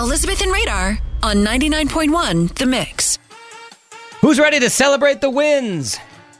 Elizabeth and Radar on 99.1 The Mix. Who's ready to celebrate the wins?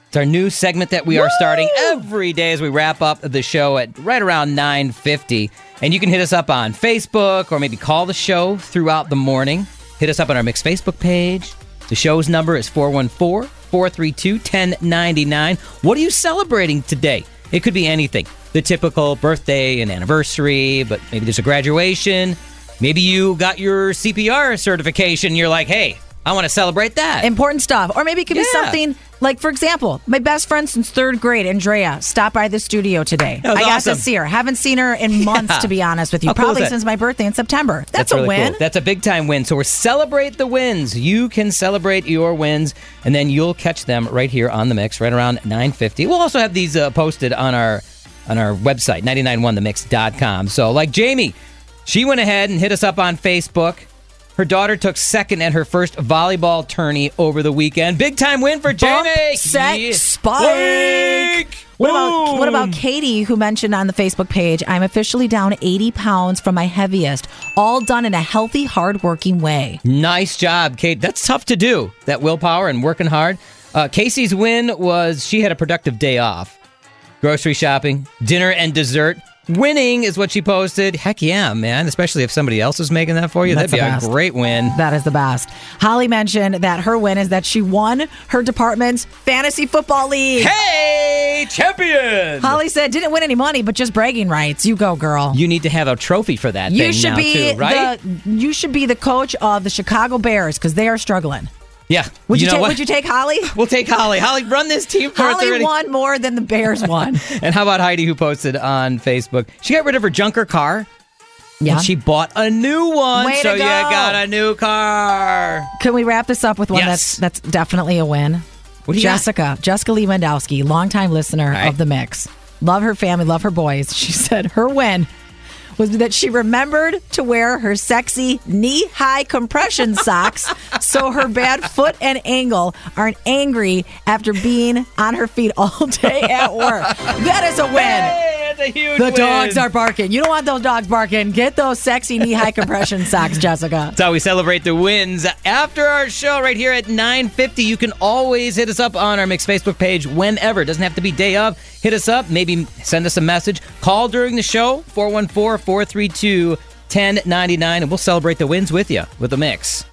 It's our new segment that we are starting every day as we wrap up the show at right around 9:50. And you can hit us up on Facebook or maybe call the show throughout the morning. Hit us up on our Mix Facebook page. The show's number is 414-432-1099. What are you celebrating today? It could be anything. The typical birthday and anniversary, but maybe there's a graduation. Maybe you got your CPR certification. You're like, hey, I want to celebrate that. Important stuff. Or maybe it could be something like, for example, my best friend since third grade, Andrea, stopped by the studio today. I got awesome. to see her. Haven't seen her in months, to be honest with you. How Probably that? since my birthday in September. That's, a really win. cool. That's a big time win. So we're celebrate the wins. You can celebrate your wins, and then you'll catch them right here on the mix, right around 9:50. We'll also have these uh, posted on our on our website 991themix.com. So like Jamie, she went ahead and hit us up on Facebook. Her daughter took second at her first volleyball tourney over the weekend. Big time win for Bump, Jamie. set, Yeah. spike. What about what about Katie, who mentioned on the Facebook page, I'm officially down 80 pounds from my heaviest, all done in a healthy, hardworking way. Nice job, Kate. That's tough to do. That willpower and working hard. Uh, Casey's win was she had a productive day off. Grocery shopping, dinner, and dessert. Winning is what she posted. Heck yeah, man. Especially if somebody else is making that for you. That's That'd be the a great win. That is the best. Holly mentioned that her win is that she won her department's fantasy football league. Hey, champion! Holly said didn't win any money, but just bragging rights. You go, girl. You need to have a trophy for that You thing should now, be too, right? the you should be the coach of the Chicago Bears because they are struggling. Yeah. Would you, know take? Would you take Holly? We'll take Holly. Holly, run this team for Holly won more than the Bears won. And how about Heidi, who posted on Facebook? She got rid of her junker car. yeah. And she bought a new one. Way so you go. got a new car. Can we wrap this up with one Yes. that's that's definitely a win? What do you got? Jessica, Jessica Lewandowski, longtime listener Right. of the mix. Love her family, love her boys. She said her win was that she remembered to wear her sexy knee-high compression socks so her bad foot and ankle aren't angry after being on her feet all day at work. That is a win. Hey, a huge The win. dogs are barking. You don't want those dogs barking. Get those sexy knee-high compression socks, Jessica. That's how we celebrate the wins. After our show right here at 9.50, you can always hit us up on our Mix Facebook page whenever. It doesn't have to be day of. Hit us up. Maybe send us a message. Call during the show, 414-432-1099, and we'll celebrate the wins with you with the Mix.